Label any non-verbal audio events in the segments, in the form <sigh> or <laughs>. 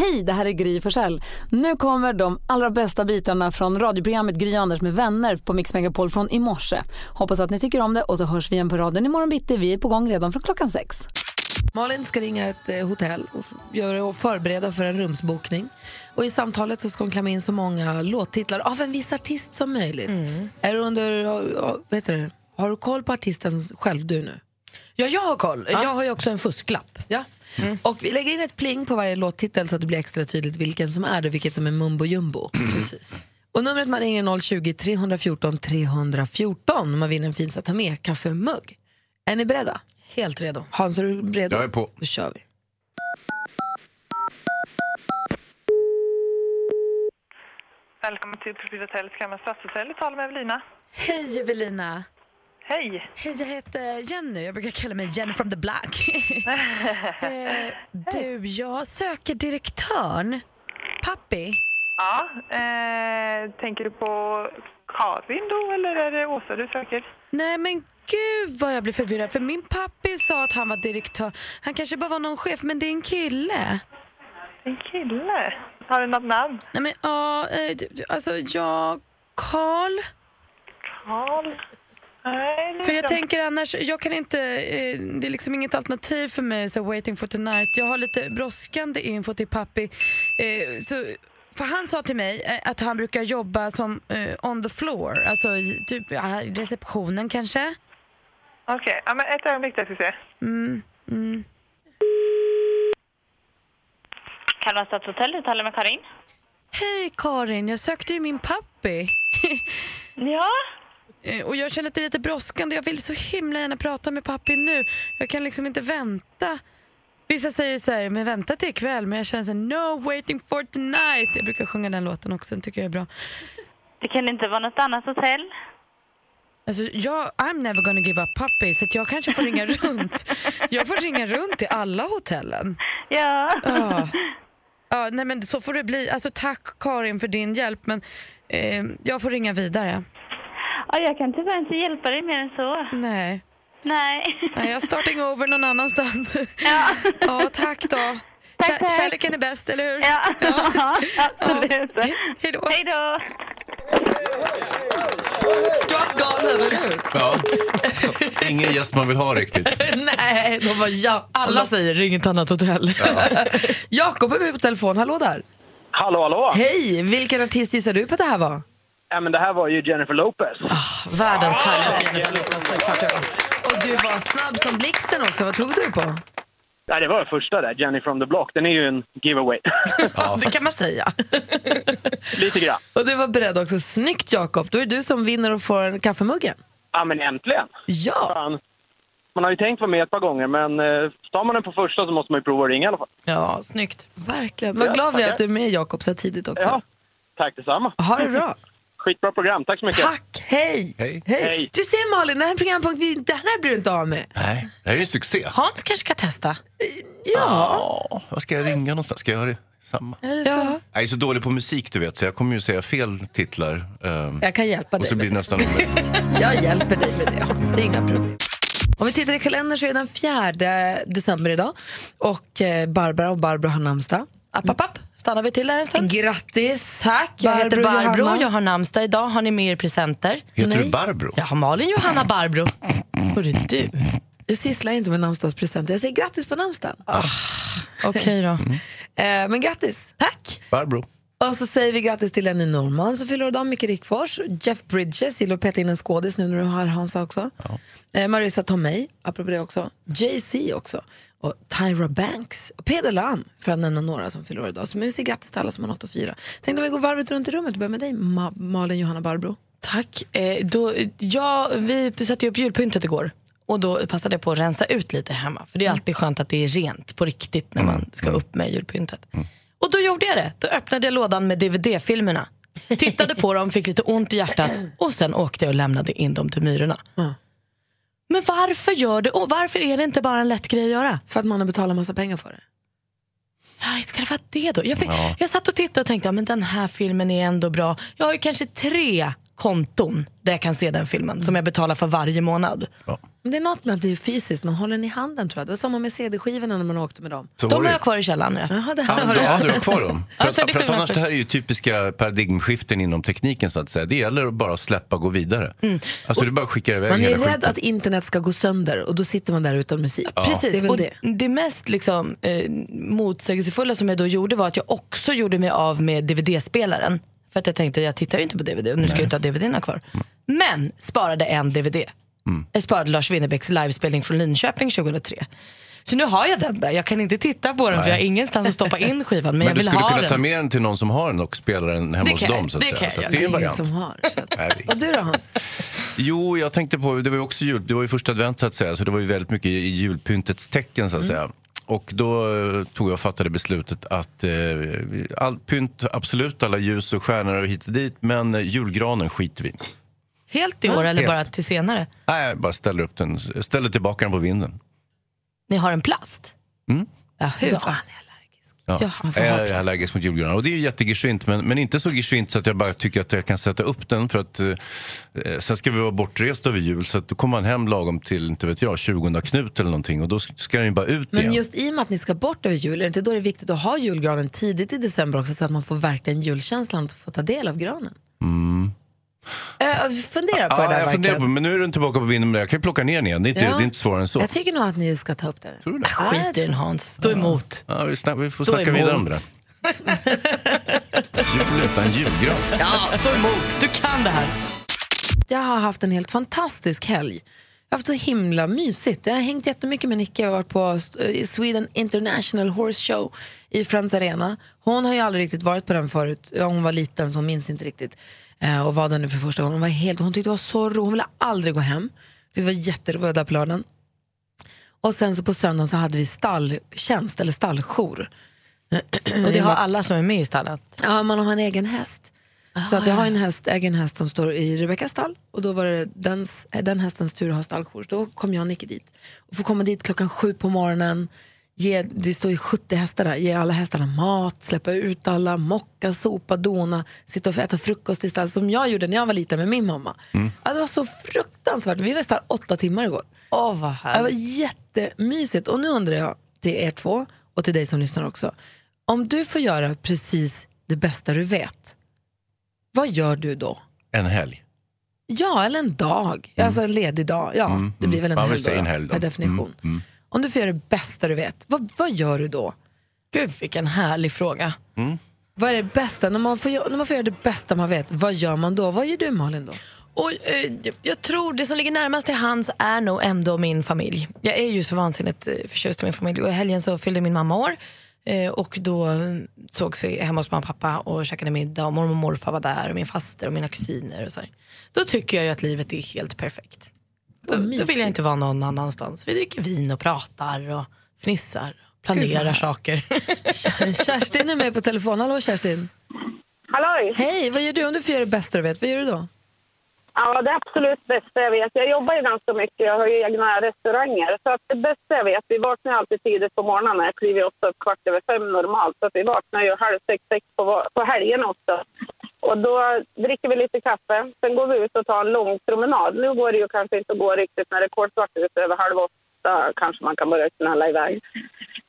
Hej, det här är Gry Forssell. Nu kommer de allra bästa bitarna från radioprogrammet Gry Anders med vänner på Mix Megapol från i morse. Hoppas att ni tycker om det och så hörs vi igen på raden imorgon bitti. Vi är på gång redan från klockan sex. Malin ska ringa ett eh, hotell och, förbereda för en rumsbokning. Och I samtalet så ska hon klämma in så många låttitlar av en viss artist som möjligt. Är du under, ja, ja, vet du, har du koll på artisten själv du nu? Ja, jag har koll. Jag har ju också en fusklapp. Ja. Och vi lägger in ett pling på varje låttitel så att det blir extra tydligt vilken som är det och vilket som är mumbo jumbo. Precis. Och numret man ringer är 020 314 314 om man vinner en fin så ta med kaffemugg. Är ni beredda? Helt redo. Hans, är du redo? Jag är på. Då kör vi. Välkommen till Profil Hotel, Skammen Stadshotell. Du talar med Evelina. Hej Evelina. Hej! Hej, jag heter Jenny. Jag brukar kalla mig Jenny from the Black. <laughs> <laughs> eh, du, jag söker direktörn. Pappi. Ja, eh, tänker du på Karin då eller är det Åsa du söker? Nej men gud vad jag blir förvirrad. För min pappi sa att han var direktör. Han kanske bara var någon chef, men det är en kille. En kille? Har du något namn? Nej men ja, eh, alltså jag... Karl? Karl? Nej, För är jag tänker annars, jag kan inte, eh, det är liksom inget alternativ för mig, så waiting for tonight. Jag har lite brådskande info till pappi. Eh, så, för han sa till mig eh, att han brukar jobba som on the floor, alltså i typ receptionen kanske. Okej, ja, men ett ögonblick där ska vi se. Mm, mm. Kalmar stadshotell, du talar med Karin. Hej Karin, jag sökte ju min pappi. <laughs> Ja, Och jag känner att det är lite brådskande. Jag vill så himla gärna prata med pappi nu. Jag kan liksom inte vänta. Vissa säger så här, men vänta till ikväll. Men jag känner så här, no waiting for tonight. Jag brukar sjunga den låten också, den tycker jag är bra. det kan inte vara något annat hotell. Alltså jag, I'm never gonna give up puppy, så jag kanske får ringa <laughs> runt. Jag får ringa runt till alla hotellen. Ja. Ja. <laughs> Ja, nej men så får det bli. Alltså tack Karin för din hjälp, men eh, jag får ringa vidare. Ja, jag kan tyvärr inte hjälpa dig mer än så. Nej. Nej. Nej, jag starting over någon annanstans. Ja. Ja, tack då. Tack, Kär, tack. kärleken är bäst, eller hur? Ja, <laughs> absolut. Ja. Hej då. Hej då. Skvatt galen, eller hur? Ja. Ingen gäst man vill ha riktigt. <laughs> Nej, de var ja. Alla säger ring ett annat hotell. <laughs> Jakob är med på telefon. Hallå där. Hallå, hallå! Hej, vilken artist gissar du på att det här var? Ja, men det här var ju Jennifer Lopez. Världens härligaste Jennifer Lopez, såklart det var. Och du var snabb som blixten också. Vad tog du på? Nej, det var första där, Jenny from the Block. Den är ju en giveaway. <laughs> <laughs> det kan man säga. <laughs> Lite grann. Och du var beredd också. Snyggt Jakob. Då är det du som vinner och får en kaffemuggen. Ja, men äntligen! Ja. Fan. Man har ju tänkt vara med ett par gånger, men eh, tar man den på första så måste man ju prova att ringa i alla fall. Ja, snyggt. Verkligen. Vad Ja, glad vi är att du är med Jakob så här tidigt också. Ja, tack detsamma. Ha det bra. Skitbra program, tack så mycket. Tack, hej. Hej. Hej. Du ser Malin, den här programpunkt, vi- den här blir du inte av med. Nej, det här är ju en succé. Hans kanske ska testa. Ja. Ja, vad ska jag ringa någonstans? Ska jag göra det? Samma. ja. Jag är så dålig på musik du vet, så jag kommer ju säga fel titlar. ehm, Jag kan hjälpa och dig så med blir det det. nästan Jag hjälper dig med det Hans, det är inga problem. Om vi tittar i kalendern så är det den 4 december idag och eh, Barbara och Barbro har namnsdag. App, app, app. Stannar vi till där en stund? Grattis! Tack, jag Barbro heter Barbro. Johanna. Jag har namnsdag idag. Har ni med er presenter? Heter Nej. du Barbro? Jag har Malin Johanna Barbro. Hörru du. Jag sysslar inte med namnsdagspresenter, jag säger grattis på namnsdagen. Okej då. Eh, men grattis! Tack! Barbro. Och så säger vi grattis till Lenny Norman som fyller idag, Micke Rickfors, Jeff Bridges, gillar att peta in en skådis nu när du har Hansa också. Eh, Marissa Tomei, apropå det också. Jay-Z också. Och Tyra Banks. Och Peder Lam, för att nämna några som fyller idag. Så vi säger grattis till alla som har något att fira. Tänkte om vi går varvet runt i rummet och börjar med dig, Ma- Malin Johanna Barbro. Tack. Eh, då, ja, vi satte ju upp julpyntet igår. Och då passade jag på att rensa ut lite hemma. För det är alltid skönt att det är rent på riktigt när man ska upp med julpyntet. Då gjorde jag det. Då öppnade jag lådan med DVD-filmerna. Tittade på dem, fick lite ont i hjärtat och sen åkte jag och lämnade in dem till myrorna. Men varför gör det? Och varför är det inte bara en lätt grej att göra? För att man har betalat massa pengar för det. Ja, ska det vara det då? Jag, fick, Ja. jag satt och tittade och tänkte, ja, men den här filmen är ändå bra. Jag har ju kanske tre konton där jag kan se den filmen som jag betalar för varje månad. Men Det är något med att det är fysiskt, man håller den i handen tror jag. Det var samma med CD-skivorna när man åkte med dem. Så De har det. jag kvar i källaren. Ja. Jaha, det Ja, har du, du. ja, du har kvar dem. <laughs> För, Alltså, att, det för att annars, det här är ju typiska paradigmskiften inom tekniken så att säga. Det gäller att bara släppa och gå vidare. Alltså det är bara att skicka iväg Man är rädd skiten. att internet ska gå sönder och då sitter man där utan musik. Det Precis, väl och det. det. mest liksom, eh, motsägelsefulla som jag då gjorde var att jag också gjorde mig av med DVD-spelaren. För att jag tänkte, jag tittar ju inte på DVD och nu ska jag inte ha DVDerna kvar. Men sparade en DVD. Jag sparade Lars Winnerbäcks livespelning från Linköping 2003. Så nu har jag den där. Jag kan inte titta på den för jag har ingenstans att stoppa in skivan. Men, Men jag du vill skulle ha kunna den. ta med den till någon som har den och spela den hemma hos kan dem. Så att det säga. kan Så jag att det är en variant. som har. Så. att- Nej, Och du då Hans? Jo, jag tänkte på, det var ju också jul, det var ju första advent så att säga, så det var ju väldigt mycket i julpyntets tecken så att säga. Och då eh, tog jag och fattade beslutet att eh, allt pynt, absolut, alla ljus och stjärnor och hit och dit, men eh, julgranen skiter vi i. Helt i år eller Helt. bara till senare? Nej, jag bara ställer upp den, ställer tillbaka den på vinden. Ni har en plast? Mm. Ja, hur? Är allergisk. Ja. Ja, jag är allergisk mot julgranar och det är jättegeschwint men, men inte så geschwint så att jag bara tycker att jag kan sätta upp den för att eh, sen ska vi vara bortrest över jul så att då kommer man hem lagom till, inte vet jag, 20 Knut eller någonting och då ska den ju bara ut Men igen. just i och med att ni ska bort över jul, är det inte då det är viktigt att ha julgranen tidigt i december också så att man får verkligen julkänslan och får ta del av granen? Eh, fundera på det Ja, där jag funderar verkligen. på, men nu är den tillbaka på vinden, men jag kan ju plocka ner den igen. Det är inte, Ja. det är inte svårare än så. Jag tycker nog att ni ska ta upp det. Tror du det? Skit i den Hans, stå emot. Ja, vi, snack, vi får Stå snacka vidare om det emot. där. Jul utan julgran. <laughs> Ja, stå emot. Du kan det här. Jag har haft en helt fantastisk helg. Jag har haft så himla mysigt. Jag har hängt jättemycket med Nicke. Jag har varit på eh, Sweden International Horse Show i Friends Arena. Hon har ju aldrig riktigt varit på den förut. Ja, hon var liten så hon minns inte riktigt. Eh, och var där nu för första gången. Hon, var helt, hon tyckte det var så roligt. Hon ville aldrig gå hem. Det var jätteroligt där på lördagen. Och sen så på söndagen så hade vi stalltjänst eller stalljour. <clears throat> Och det har alla som är med i stallet. Ja, man har en egen häst. Så att jag har en häst, äger en häst som står i Rebeckas stall och då var det dens, den hästens tur att ha stalljour. Då kom jag och Nicky dit och får komma dit klockan sju på morgonen. Ge, det står ju 70 hästar där, ge alla hästarna mat, släppa ut alla, mocka, sopa, dona, sitta och äta frukost i stall som jag gjorde när jag var liten med min mamma. Ja, det var så fruktansvärt. Vi var i stall åtta timmar igår. Åh, vad Det var härligt. jättemysigt. Och nu undrar jag till er två och till dig som lyssnar också. Om du får göra precis det bästa du vet, vad gör du då? En helg. Ja, eller en dag. Alltså en ledig dag. Ja, Mm, det blir väl en mm. Helg, då, en helg då. per definition. Mm, mm. Om du får göra det bästa du vet, vad, vad gör du då? Gud vilken härlig fråga. Vad är det bästa? När man, får, när man får göra det bästa man vet, vad gör man då? Vad gör du Malin då? Och, eh, jag- tror det som ligger närmast till hands är nog ändå min familj. Jag är ju så vansinnigt eh, förtjust i min familj och i helgen så fyllde min mamma år. Eh, och då eh, sågs vi hemma hos mamma och pappa och käkade middag och mormor och morfar var där och min faster och mina kusiner. Och så här. Då tycker jag ju att livet är helt perfekt. Då, då vill jag inte vara någon annanstans. Vi dricker vin och pratar och fnissar och planerar saker. Kerstin är med på telefon. Hallå Kerstin. Halloj! Hej, vad gör du om du får göra det bästa du vet? Vad gör du då? Ja, det absolut bästa jag vet. Jag jobbar ju ganska mycket. Jag har ju egna restauranger. Så att det bästa jag vet, vi vaknar alltid tidigt på morgonen. Jag kliver ofta upp kvart över fem normalt. Så att vi vaknar ju halv sex, sex på, på helgen också. Och då dricker vi lite kaffe. Sen går vi ut och tar en lång promenad. Nu går det ju kanske inte att gå riktigt när det är kolsvart ute. Över halv åtta kanske man kan börja knalla iväg.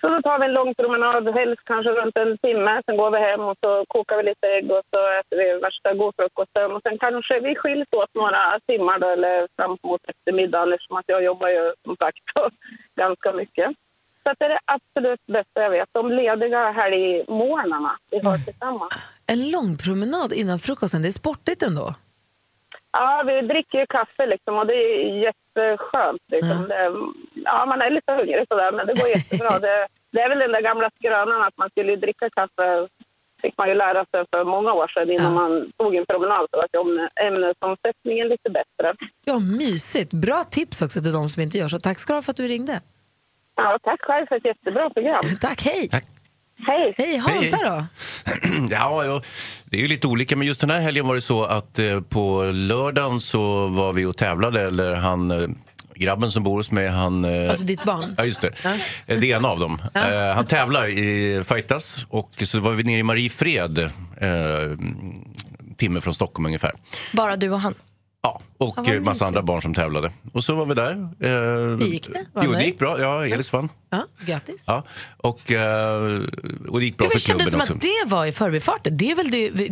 Så då tar vi en lång promenad, helst kanske runt en timme. Sen går vi hem och så kokar vi lite ägg och så äter vi värsta godfrukosten. Och sen kanske vi skiljs åt några timmar då, eller fram mot eftermiddagen eftersom liksom att jag jobbar ju som sagt ganska mycket. Så det är det absolut bästa jag vet. De lediga helgmorgnarna vi har tillsammans. En lång promenad innan frukosten, det är sportigt ändå. Ja, vi dricker ju kaffe liksom och det är jätteskönt. Liksom. Det, ja, man är lite hungrig sådär, men det går jättebra. <laughs> det, det är väl den där gamla skrönan att man skulle dricka kaffe fick man ju lära sig för många år sedan innan man tog en promenad så att ämne- ämnesomsättningen lite bättre. Ja, mysigt. Bra tips också till de som inte gör så. Tack ska du ha för att du ringde. Ja, tack själv för ett jättebra program. Tack, hej. Tack. Hej! Hej, Hansa Hej. då? <clears throat> Ja, ja, det är ju lite olika, men just den här helgen var det så att eh, på lördagen så var vi och tävlade, eller han, eh, grabben som bor hos mig, han... Eh, Alltså ditt barn? Ja, just det. Eh, Det är en av dem. Eh, han tävlar i fightas och så var vi nere i Mariefred eh, timme från Stockholm ungefär. Bara du och han. Ja, och massa mysigt. andra barn som tävlade. Och så var vi där. Eh, Hur gick det? Var Jo, det gick bra. Ja, Elis vann. Ja, grattis. Ja, och, eh, och det gick bra Det för kändes klubben som också. att det var i förbifarten. Det är väl det... det,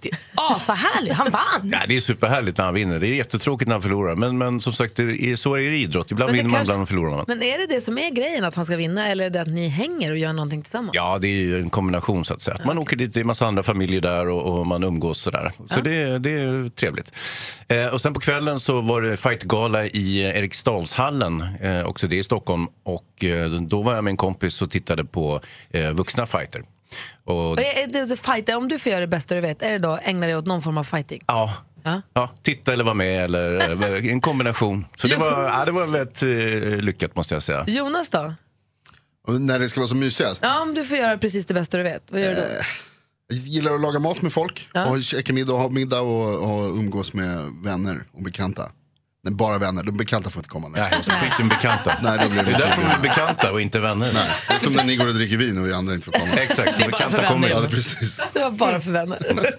det asahärligt. Han vann. Ja, det är superhärligt när han vinner. Det är jättetråkigt när han förlorar. Men, men som sagt, det är, så är det i idrott. Ibland det vinner man, ibland förlorar man. Men är det det som är grejen, att han ska vinna, eller är det att ni hänger och gör någonting tillsammans? Ja, det är ju en kombination så att säga. Att man åker dit, det är en massa andra familjer där och, och man umgås sådär. Så det, det är trevligt. Eh, och sen på kvällen så var det fightgala i Eriksdalshallen, eh, också det i Stockholm. Och eh, då var jag med en kompis och tittade på eh, vuxna fighter. Och, Och är det så fight, om du får göra det bästa du vet, är det då ägna dig åt någon form av fighting? ja, Ja. ja, titta eller vara med eller eh, <laughs> en kombination. Så det var, ja, det var väldigt eh, lyckat måste jag säga. Jonas då? Och när det ska vara som mysigast. Ja, om du får göra precis det bästa du vet, vad gör du då? Jag gillar att laga mat med folk, Ja. och käka middag och ha middag och, och umgås med vänner och bekanta. Nej, bara vänner, de bekanta får inte komma. Nej, <laughs> Nej, skit som bekanta. Nej, då blir Det det är därför inte de är bekanta och inte vänner. Det är som när ni går och dricker vin och vi andra inte får komma. <laughs> Exakt, de bara för bekanta kommer vänner. Ja, inte. precis. Det var bara för vänner. <laughs>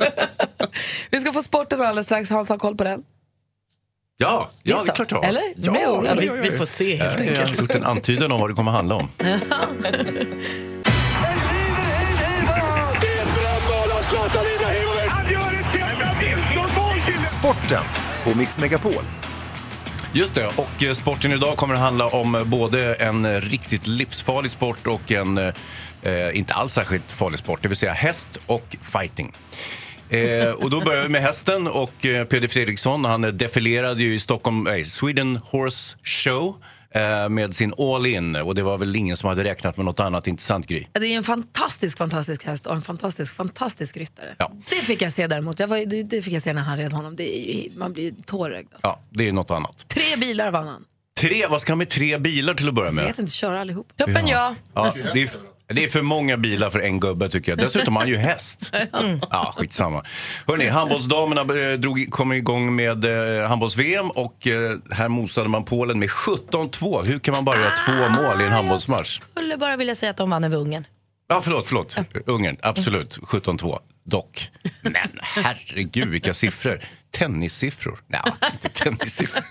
Vi ska få sporten alldeles strax. Hans har koll på den. Ja, ja det är klart jag har. Eller? Ja, ja, ja, Vi ja. får se helt Jag enkelt. har gjort en antydan om vad det kommer att handla om. Sporten på Mix Megapol. Just det, och eh, sporten idag kommer att handla om eh, både en eh, riktigt livsfarlig sport och en eh, inte alls särskilt farlig sport, det vill säga häst och fighting. Eh, och då börjar vi med hästen och eh, Peder Fredriksson, han defilerade ju i Stockholm, eh, Sweden Horse Show med sin All In och det var väl ingen som hade räknat med något annat intressant grej. Ja, Det är en fantastisk, fantastisk häst och en fantastisk, fantastisk ryttare. Ja. Det fick jag se däremot. Jag var, det, det fick jag se när han red honom. Det är ju, man blir tårögd. Alltså. Ja, det är något annat. Tre bilar vann han. Tre, vad ska han med tre bilar till att börja Jag med? vet inte, köra allihop. Toppen ja. Ja, det, är, det är för många bilar för en gubbe tycker jag. Dessutom har han ju häst. <laughs> Ja, skitsamma. Hörrni, handbollsdamerna eh, drog, kom igång med eh, handbolls-VM och eh, här mosade man Polen med 17-2. Hur kan man bara göra två mål i en handbollsmatch? Skulle bara vilja säga att de vann över Ungern. Ja, förlåt, förlåt. Ungern, absolut. 17-2. Dock. Men herregud, vilka siffror. Tennissiffror. Nej, inte tennissiffror.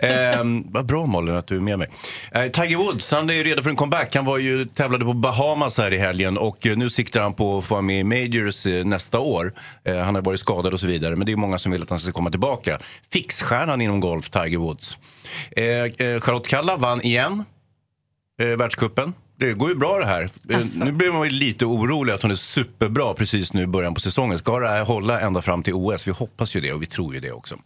eh, vad bra Malin att du är med mig. Eh, Tiger Woods, han är ju redo för en comeback. Han var ju tävlade på Bahamas här i helgen och eh, nu siktar han på att få vara med i Majors eh, nästa år. Eh, han har varit skadad och så vidare, men det är många som vill att han ska komma tillbaka. Fixstjärnan inom golf, Tiger Woods. Eh, eh, Charlotte Kalla vann igen eh, världscupen. Det går ju bra det här. Eh, Asså. Nu blir man ju lite orolig att hon är superbra precis nu i början på säsongen. Ska det här hålla ända fram till OS? Vi hoppas ju det och vi tror ju det också.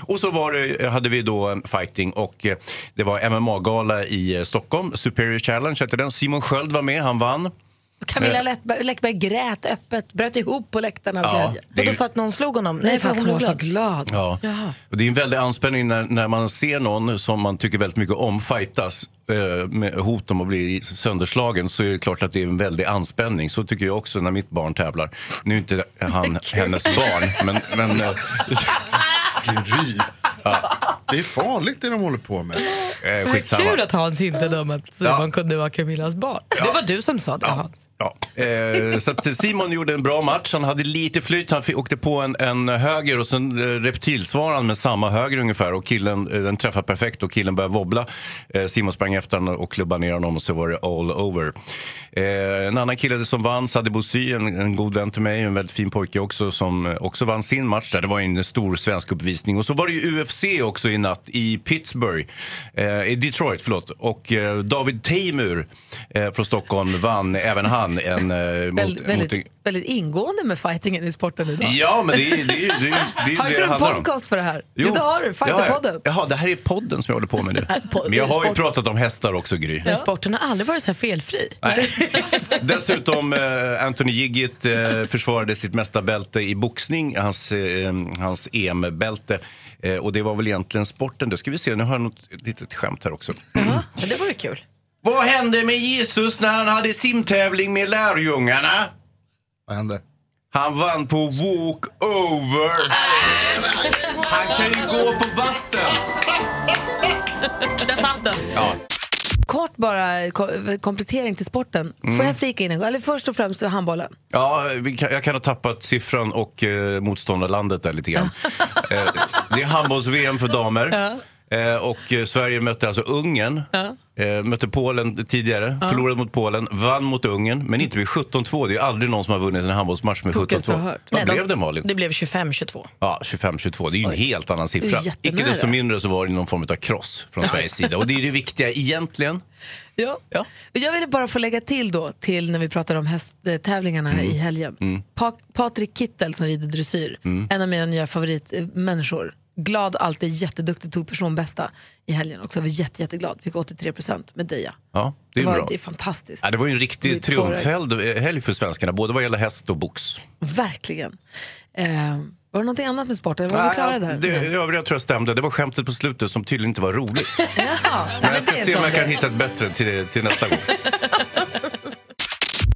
Och så var det, hade vi då en fighting och eh, det var MMA-gala i eh, Stockholm. Superior Challenge hette den. Simon Sköld var med, han vann. Camilla Läckberg, Läckberg grät öppet, bröt ihop på läktarna av Ja, glädje. det är Vadå ju- för att någon slog honom? Nej, för att hon var så glad. Ja. Och det är en väldig anspänning när, när man ser någon som man tycker väldigt mycket om fightas eh, med hot om att bli sönderslagen så är det klart att det är en väldig anspänning. Så tycker jag också när mitt barn tävlar. Nu är inte han <laughs> hennes barn, men... men eh, <laughs> <laughs> Gry. <laughs> Det är farligt det de håller på med. eh, skitsamma. Kul att Hans inte dömde att Ja. Simon kunde vara Camillas barn. Det var du som sa det Hans. Ja. Eh, så att Simon gjorde en bra match. Han hade lite flyt. Han fick, åkte på en, en höger och sen eh, med samma höger ungefär. Och killen, eh, den träffade perfekt och killen började wobbla. Eh, Simon sprang efter honom och klubbade ner honom och så var det all over. Eh, en annan kille som vann, Sadibou Sy, en, en god vän till mig, en väldigt fin pojke också, som eh, också vann sin match där. Det var en stor svensk uppvisning. Och så var det ju UFC också i natt i Pittsburgh, eh, i Detroit, förlåt. Och eh, David Teimur eh, från Stockholm vann <laughs> även han en... Eh, mot, Väldigt, mot, väldigt, ingående med fightingen i sporten idag. Ja, men det är ju det, det, det, är Har det inte det du en handlar om. podcast för det här? Jo, Jo, det har du. det. Fighterpodden. Jaha, det här är podden som jag håller på med nu. <laughs> Men jag har ju pratat om hästar också, Gry. Men sporten har aldrig varit så här felfri. Nej. <laughs> Dessutom eh, Anthony Giggit eh, försvarade sitt mästarbälte i boxning, hans, eh, hans EM-bälte. Eh, och det var väl egentligen sporten. Då ska vi se, nu har jag något litet skämt här också. Ja, det vore kul. Vad hände med Jesus när han hade simtävling med lärjungarna? Vad hände? Han vann på walk-over. Han kan ju gå på vatten. Där satt den. Ja. Kort bara ko- komplettering till sporten. Får Mm. jag flika in en gång? Eller först och främst handbollen. Ja, kan, jag kan ha tappat siffran och eh, motståndarlandet där lite grann. <laughs> eh, det är handbolls-VM för damer. Eh, och eh, Sverige mötte alltså Ungern. Eh, mötte Polen tidigare, förlorade mot Polen, vann mot Ungern, men inte med 17-2. Det är aldrig någon som har vunnit en handbollsmatch med Tokigaste jag har 17-2. hört. Vad blev det Malin? Det blev 25-22. Ja, 25-22. Det är ju en helt annan siffra. Icke desto mindre så var det någon form av kross från Sveriges sida. Och det är det viktiga egentligen. Ja. Ja. Jag ville bara få lägga till då, till när vi pratar om hästtävlingarna Mm. i helgen. Pa- Patrik Kittel som rider dressyr, Mm. en av mina nya favoritmänniskor. Glad, alltid jätteduktig, tog personbästa i helgen också. Jag var jätte, jätteglad, fick 83 procent med Deja. Ja, det är var, bra. det är fantastiskt. Ja, det var ju en Det riktig triumfhelg för svenskarna, både vad gäller häst och box. Verkligen. Eh, var det någonting annat med sporten? Var vi klara där? Det, det övriga tror jag stämde. Det var skämtet på slutet som tydligen inte var roligt. <laughs> Nej, Men jag ska det se om jag kan det. hitta ett bättre till, till nästa gång. <laughs>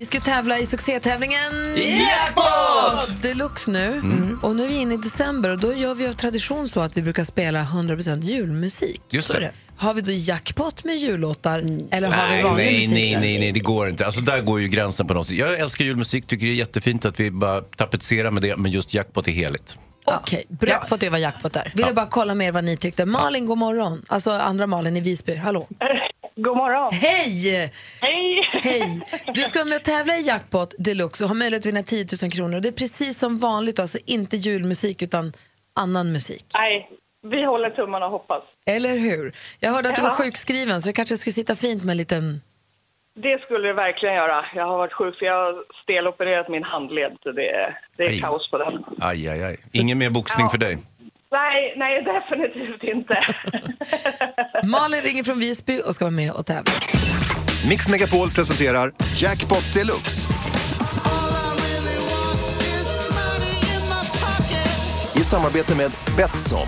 Vi ska tävla i succétävlingen Jackpot! Deluxe nu. Mm. Och nu är vi inne i december och då gör vi av tradition så att vi brukar spela 100% julmusik. Just det. Har vi då jackpot med jullåtar eller har vi Nej, vanlig nej, musik? nej, nej, nej, det går inte. Alltså, där går ju gränsen på något sätt. Jag älskar julmusik, tycker det är jättefint att vi bara tapetserar med det, men just jackpot är heligt. Okej, bra. Jackpot är vad jackpot är. Vill jag bara kolla med er vad ni tyckte. Malin, god morgon. Alltså andra Malin i Visby. Hallå. God morgon. Hej! Hej! Hej! Du ska vara med och tävla i Jackpot Deluxe och ha möjlighet att vinna 10 000 kronor. Det är precis som vanligt, alltså inte julmusik utan annan musik. Nej, vi håller tummarna och hoppas. Eller hur? Jag hörde att du Ja. var sjukskriven så det kanske skulle sitta fint med en liten... Det skulle det verkligen göra. Jag har varit sjuk för jag har stelopererat min handled. så Det är, det är kaos på den. Aj, aj, aj. Ingen mer boxning Ja. för dig. Nej, nej definitivt inte. <laughs> Malin ringer från Visby och ska vara med och tävla. Mix Megapol presenterar Jackpot Deluxe. I samarbete med Betsson.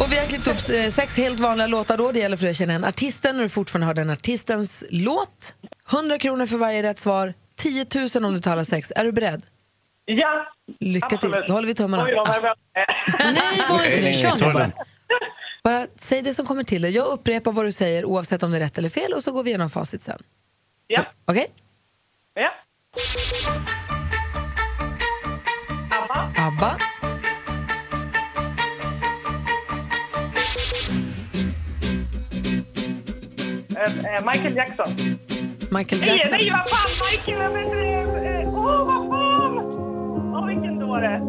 Och vi har klippt upp eh, sex helt vanliga låtar då. Det gäller för dig att känna igen artisten och du fortfarande hör den artistens låt. 100 kronor för varje rätt svar. 10 000 om du talar sex. Är du beredd? ja, Lycka till. Då håller vi tummarna. Oj, nervös jag är. Nej, var inte det. Kör nu bara. Bara säg det som kommer till dig. Jag upprepar vad du säger oavsett om det är rätt eller fel och så går vi igenom facit sen. Ja, Okej? ja. Abba, ABBA, eh, eh, Michael Jackson. Michael Nej, Jackson. nej, vad fan! Michael... jag vet inte, eh, Åh, vad fan! Åh, vilken dåre.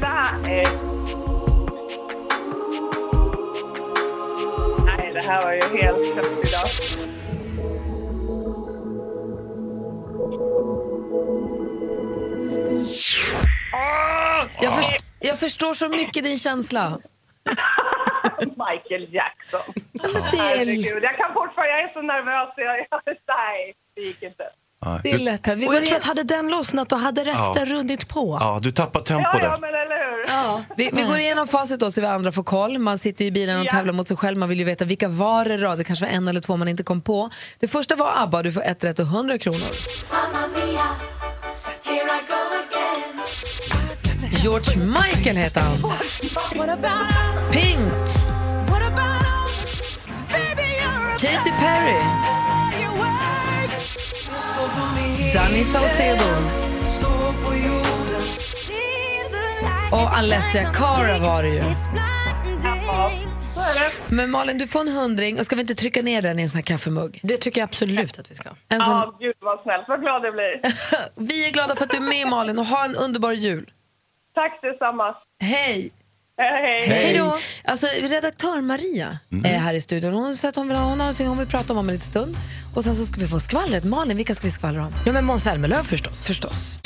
Nej. Nej, det här var ju helt köpt idag. Jag, först, jag förstår så mycket din känsla. <laughs> Michael Jackson. Det, Herregud, jag kan fortfarande, jag är så nervös. Jag, jag, nej, det gick inte. Ja, det är lätt. Vi Och jag tror att hade den lossnat då hade resten runnit på. ja, du tappar tempo Ja, ja, där. men eller hur? ja, vi, vi går igenom facit då så vi andra får koll. Man sitter ju i bilen och Ja. tävlar mot sig själv. Man vill ju veta vilka var det då? Det kanske var en eller två man inte kom på. Det första var ABBA. Du får ett rätt och 100 kronor. George Michael heter han. Pink. Katy Perry. Danny Saucedo. Och Alessia Cara var det ju. Men Malin, du får en hundring. Och ska vi inte trycka ner den i en sån här kaffemugg? Det tycker jag absolut att vi ska. En sån... Ja, gud vad snällt. Vad glad jag blir. <laughs> Vi är glada för att du är med Malin och ha en underbar jul. Tack detsamma. Hej! Hej, hej. Hej då! Alltså, redaktör Maria är här i studion. Hon säger att hon vill ha hon har någonting hon vill prata om om en liten stund. Och sen så ska vi få skvallret. Malin, vilka ska vi skvallra om? Ja, men Måns Zelmerlöw förstås. Förstås.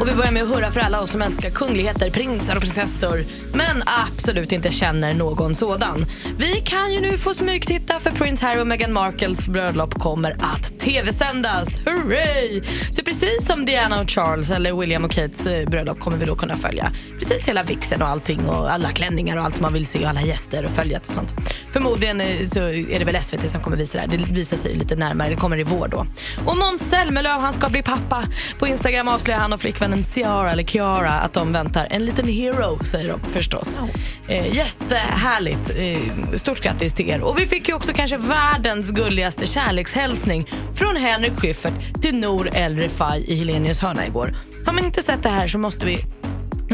Och vi börjar med att hurra för alla oss som älskar kungligheter, prinsar och prinsessor men absolut inte känner någon sådan. Vi kan ju nu få smygtitta för prins Harry och Meghan Markles bröllop kommer att tv-sändas. Hurray! Så precis som Diana och Charles eller William och Kates eh, bröllop kommer vi då kunna följa precis hela vixen och allting och alla klänningar och allt man vill se och alla gäster och följat och sånt. Förmodligen eh, så är det väl SVT som kommer visa det här. Det visar sig lite närmare. Det kommer i vår då. Och Måns Zelmerlöw, han ska bli pappa. På Instagram avslöjar han och flickvännen Ciara, eller Kiara, att de väntar en liten hero, säger de förstås. Eh, jättehärligt. Eh, stort grattis till er. Och vi fick ju också kanske världens gulligaste kärlekshälsning från Henrik Schyffert till Nour El Refai i Helenius hörna igår. Har man inte sett det här så måste vi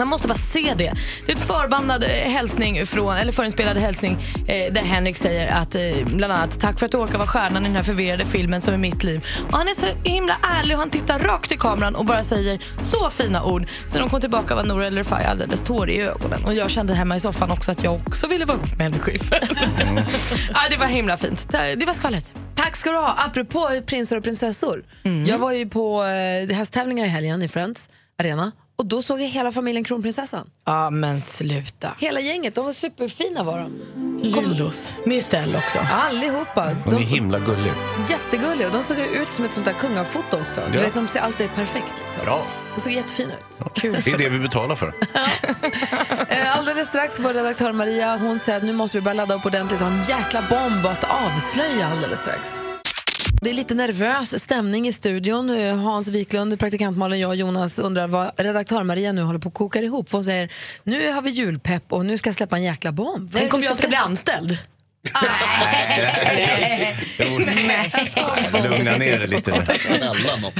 man måste bara se det. Det är ett förbandad eh, hälsning från, eller förinspelad hälsning eh, där Henrik säger att eh, bland annat tack för att du orkar vara stjärnan i den här förvirrade filmen som är mitt liv. Och han är så himla ärlig och han tittar rakt i kameran och bara säger så fina ord. Så de kom tillbaka var Nour El Refai alldeles tårig i ögonen. Och jag kände hemma i soffan också att jag också ville vara ihop med Henrik Schyffert. <laughs> ja, det var himla fint. Det var skvallret. Tack ska du ha. Apropå prinsar och prinsessor. Jag var ju på eh, hästtävlingar i helgen i Friends Arena och då såg jag hela familjen Kronprinsessan. Ja, men sluta. Hela gänget, de var superfina var de. Lulos. Med Estelle också. Allihopa. Hon är De, himla gullig. jättegulliga och de såg ut som ett sånt där kungafoto också. Du Ja. vet, de ser alltid perfekt liksom. Bra. De såg jättefina ut. Kul. Det är det vi betalar för. <laughs> Eh, Alldeles strax var redaktör Maria, hon säger att nu måste vi börja ladda upp ordentligt och ha en jäkla bomb att avslöja alldeles strax. Det är lite nervös stämning i studion. Eh, Hans Wiklund, praktikant Malin, jag och Jonas undrar vad redaktör Maria nu håller på att koka ihop. Hon säger nu har vi julpepp och nu ska jag släppa en jäkla bomb. Tänk det om jag ska bli anställd. Lugna ner dig lite nu. Någon.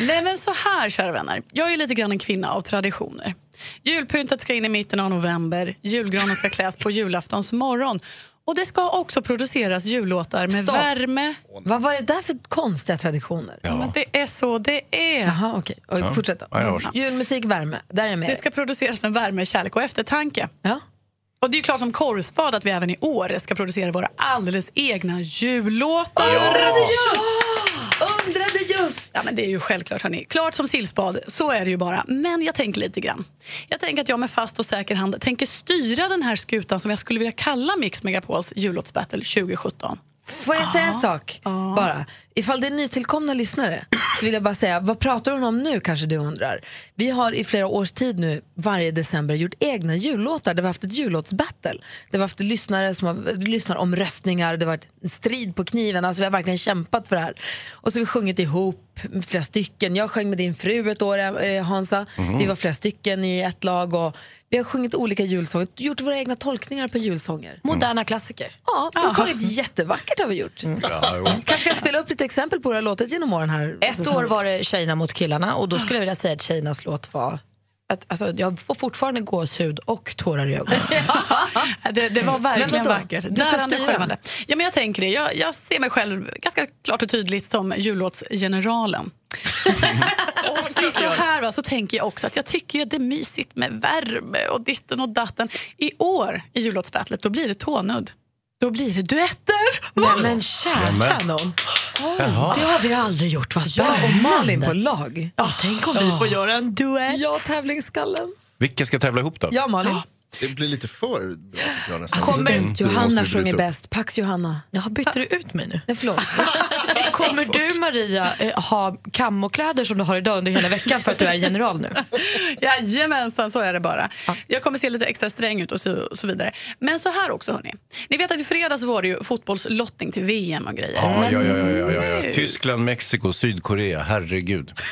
Nej men så här kära vänner, jag är ju lite grann en kvinna av traditioner. Julpyntet ska in i mitten av november, julgranen ska kläs på julaftons morgon. Och det ska också produceras jullåtar med Stopp. värme. Vad var det där för konstiga traditioner? Men det är så det är. Jaha, okej. Fortsätt då. Ja, jag hörs. Julmusik, värme. Där är jag med Det ska produceras med värme, kärlek och eftertanke. Ja. Och det är ju klart som korvspad att vi även i år ska producera våra alldeles egna jullåtar. Undrade just! Undrade just! Ja, men det är ju självklart. Hörni. Klart som sillspad, så är det ju bara. Men jag tänker lite grann. Jag tänker att jag med fast och säker hand tänker styra den här skutan som jag skulle vilja kalla Mix Megapols jullåtsbattle 2017. Får jag säga en sak bara? Ifall det är nytillkomna lyssnare så vill jag bara säga, vad pratar hon om nu kanske du undrar? Vi har i flera års tid nu varje december gjort egna jullåtar där vi har haft ett jullåtsbattle. Där vi har haft lyssnare som har lyssnar om röstningar, det har varit en strid på kniven, alltså vi har verkligen kämpat för det här. Och så har vi sjungit ihop flera stycken. Jag sjöng med din fru ett år, eh, Hansa. Vi var flera stycken i ett lag och vi har sjungit olika julsånger, gjort våra egna tolkningar på julsånger. Moderna klassiker. Ja, vi har sjungit jättevackert har vi gjort. Kanske ska jag spela upp lite exempel på hur det har låtit genom åren här. Ett år var det tjejerna mot killarna och då skulle jag vilja säga att tjejernas låt var att, alltså, jag får fortfarande gåshud och tårar i ögonen. <laughs> Det, det var verkligen vackert. Du ska Darrande styra. skälvande. Ja, men jag tänker det. Jag, jag ser mig själv ganska klart och tydligt som jullåtsgeneralen. <laughs> och så, så här va, så tänker jag också att jag tycker att det är mysigt med värme och ditten och datten. I år i jullåtsbattlet då blir det tånudd. Då blir det duetter. Nej men kära någon. Det har vi aldrig gjort. Vad Jag och. Malin på lag. Ja, tänk om vi får göra en duett. Jag tävlingsskallen. Vilka ska tävla ihop då? Jag och Malin. Det blir lite för bra jag nästan. Assistent Johanna sjunger bäst. Pax Johanna. Ja, bytte du ut mig nu? Nej, förlåt. <laughs> Kommer du Maria eh, ha kammokläder som du har idag under hela veckan för att du är general nu? <laughs> Jajamensan, så är det bara. Jag kommer se lite extra sträng ut och så, och så vidare. Men så här också hörni. Ni vet att i fredags var det ju fotbollslottning till VM och grejer. Ja, Men ja, ja, ja, ja, ja. Tyskland, Mexiko, Sydkorea. Herregud. <laughs>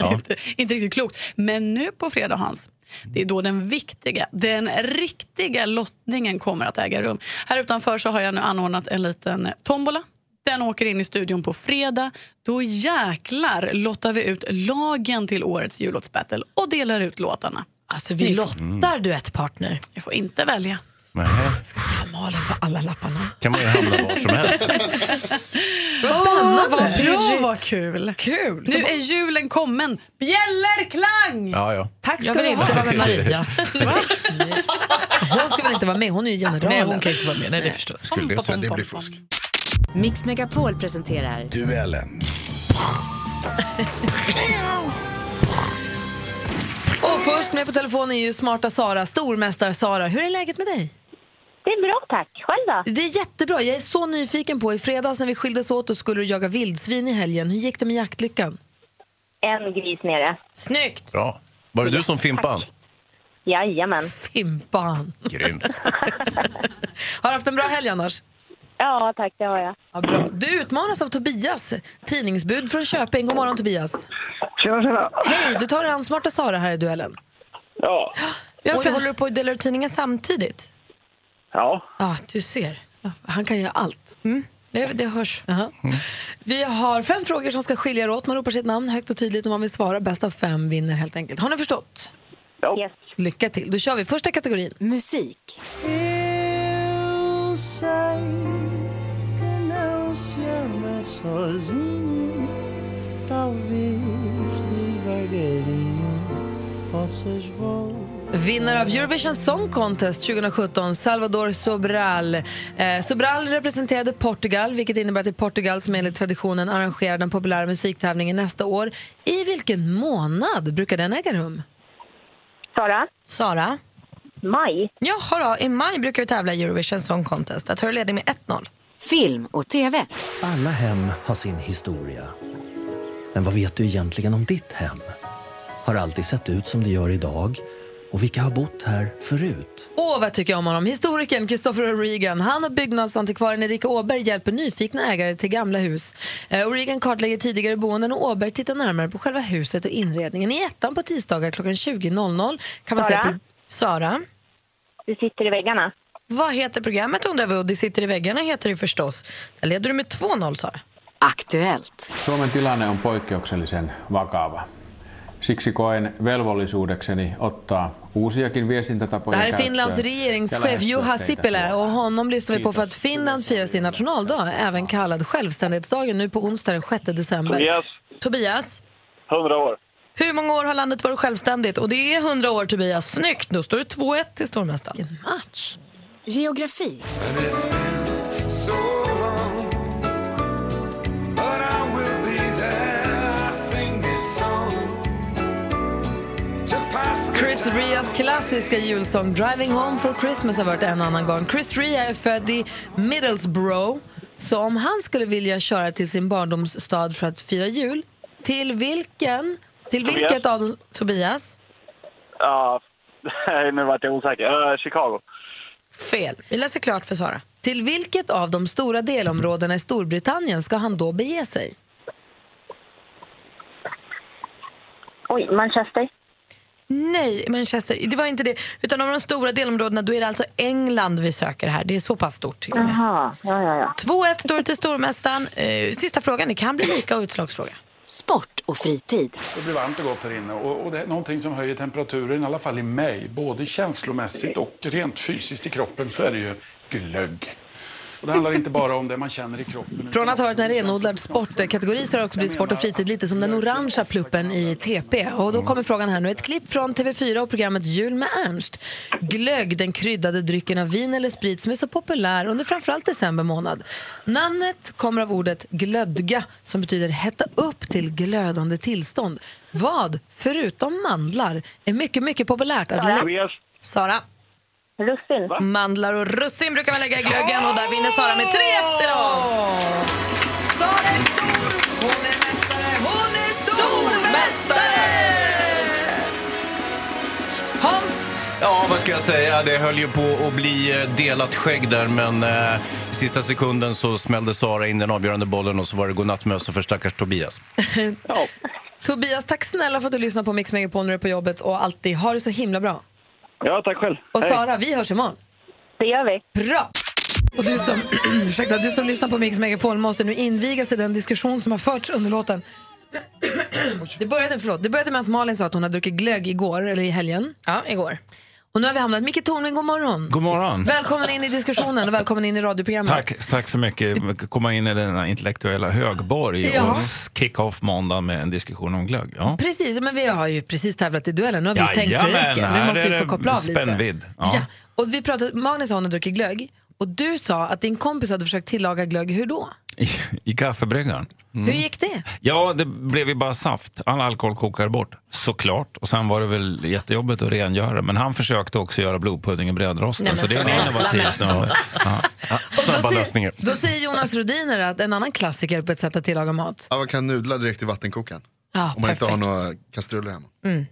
Ja. inte, inte riktigt klokt. Men nu på fredag Hans, det är då den viktiga, den riktiga lottningen kommer att äga rum. Här utanför så har jag nu anordnat en liten tombola. Den åker in i studion på fredag. Då jäklar lottar vi ut lagen till årets jullåtsbattle och delar ut låtarna. Alltså vi lottar duettpartner. Jag får inte välja. Nej, Malin på alla lapparna. kan man ju hamna var som helst. <laughs> Vad spännande. vad bra, vad kul. Kul. Nu är julen kommen. Bjällerklang! Ja, ja. Tack ska Jag vill du inte ha. vara med Maria. <laughs> Hon ska väl inte vara med? Hon är ju generalen. Nej, hon kan inte vara med. Nej, det förstås. Skulle det så. Det blir fusk. Mix Megapol presenterar Duellen. <laughs> Först med på telefonen är ju smarta Sara, stormästar Sara. Hur är läget med dig? Det är bra tack. Själv då? Det är jättebra. Jag är så nyfiken på, i fredags när vi skildes åt och skulle du jaga vildsvin i helgen. Hur gick det med jaktlyckan? En gris nere. Snyggt! Bra. Var det du som fimpade? Jajamän. Fimpan. Grymt. <laughs> Har du haft en bra helg annars? Ja, tack, det har jag. Ja, bra. Du utmanas av Tobias, tidningsbud från Köping. God morgon Tobias. Tjena, tjena. Hej, du tar an smarta Sara här i duellen. Ja. Ja, för håller du på att dela ut tidningar samtidigt? Ja. Ja, du ser. Han kan göra allt. Mm. Det, det hörs. Jaha. Vi har fem frågor som ska skilja er åt. Man ropar sitt namn högt och tydligt om man vill svara. Bäst av fem vinner helt enkelt. Har ni förstått? Ja. Yes. Lycka till. Då kör vi. Första kategorin. Musik. Vinnare av Eurovision Song Contest 2017, Salvador Sobral. Eh, Sobral representerade Portugal, vilket innebär att det är Portugal som enligt traditionen arrangerar den populära musiktävlingen nästa år. I vilken månad brukar den äga rum? Sara? Sara? Maj. Jaha då, i maj brukar vi tävla i Eurovision Song Contest. Tar du ledning med 1-0. Film och TV. Alla hem har sin historia. Men vad vet du egentligen om ditt hem? Har alltid sett ut som det gör idag? Och vilka har bott här förut? Åh, vad tycker jag om honom. Historikern Christopher O'Regan. Han och byggnadsantikvarien Erika Åberg hjälper nyfikna ägare till gamla hus. Eh, O'Regan kartlägger tidigare boenden och Åberg tittar närmare på själva huset och inredningen. I ettan på tisdagar klockan 20.00 kan man Sara? se... På... Sara? Du sitter i väggarna. Vad heter programmet undrar vi och Det sitter i väggarna heter det förstås. Där leder du med 2-0 Sara. Aktuellt. Suomen tilanne on poikkeuksellisen vakava. Siksi koen velvollisuudekseni ottaa uusiakin Det viestintätapoja här är Finlands regeringschef Juha Sipilä och honom lyssnar vi på för att Finland firar sin nationaldag, även kallad självständighetsdagen, nu på onsdag den 6 december. Tobias. Tobias? 100 år. Hur många år har landet varit självständigt? Och det är 100 år Tobias. Snyggt! Då står det 2-1 till stormästaren. Match. Geografi. Chris Rias klassiska julsång Driving Home for Christmas har varit en annan gång. Chris Ria är född i Middlesbrough, så om han skulle vilja köra till sin barndomsstad för att fira jul, till vilken? Till Tobias. vilket av dem? Tobias? Ja, <laughs> nu vart jag osäker. Uh, Chicago. Fel. Vi läser klart för Sara. Till vilket av de stora delområdena i Storbritannien ska han då bege sig? Oj, Manchester. Nej, Manchester. Det var inte det. Utan av de stora delområdena, då är det alltså England vi söker här. Det är så pass stort till. Jaha, ja, ja, ja. 2-1 står det till stormästaren. Eh, sista frågan, det kan bli lika och utslagsfråga. Sport och fritid. Det blir varmt och gott här inne och, och det är någonting som höjer temperaturen, i alla fall i mig, både känslomässigt och rent fysiskt i kroppen, så är det ju glögg. Och det handlar inte bara om det man känner i kroppen. Från att ha varit en renodlad sportkategori så har det också blivit sport och fritid lite som den orangea pluppen i TP. Och då kommer frågan här nu. Ett klipp från TV4 och programmet Jul med Ernst. Glögg, den kryddade drycken av vin eller sprit som är så populär under framförallt december månad. Namnet kommer av ordet glödga som betyder hetta upp till glödande tillstånd. Vad, förutom mandlar, är mycket, mycket populärt att. Sara? Russin. Mandlar och russin brukar man lägga i glöggen och där vinner Sara med 3-1 idag. Sara är stor, hon är mästare, hon är stormästare! Hans, Ja, vad ska jag säga? Det höll ju på att bli eh, delat skägg där, men eh, i sista sekunden så smällde Sara in den avgörande bollen och så var det godnattmössa för stackars Tobias. <laughs> Tobias, tack snälla för att du lyssnar på Mix Megapol när du är på jobbet och alltid. Ha det så himla bra. Ja, tack själv. Och Hej. Sara, vi hörs imorgon. Det gör vi. Bra! Och du som, <clears throat> ursäkta, du som lyssnar på Mix Megapol måste nu invigas i den diskussion som har förts under låten. <clears throat> Det började, förlåt, det började med att Malin sa att hon hade druckit glögg igår, eller i helgen. Ja, igår. Och nu har vi hamnat, Micke Tornving, god morgon. God morgon. Välkommen in i diskussionen och välkommen in i radioprogrammet. Tack, tack så mycket. Komma in i denna intellektuella högborg Ja. och kick off måndag med en diskussion om glögg. Ja. Precis, men vi har ju precis tävlat i duellen. Nu har vi ju tänkt Jajamän, räcker. Nu måste vi få koppla av lite. spännvidd. Ja. Ja. Och vi pratade, hon hade druckit glögg och du sa att din kompis hade försökt tillaga glögg. Hur då? I, I kaffebryggaren. Mm. Hur gick det? Ja, det blev ju bara saft. All alkohol kokade bort, såklart. Och sen var det väl jättejobbigt att rengöra. Men han försökte också göra blodpudding i brödrosten. Så det är en innovativ snubbe. Ja. <laughs> Och då, säger, då säger Jonas Rodiner att en annan klassiker på ett sätt att tillaga mat. Ja, man kan nudla direkt i vattenkokaren. Ja, Om man inte har perfekt. några kastruller hemma. Mm.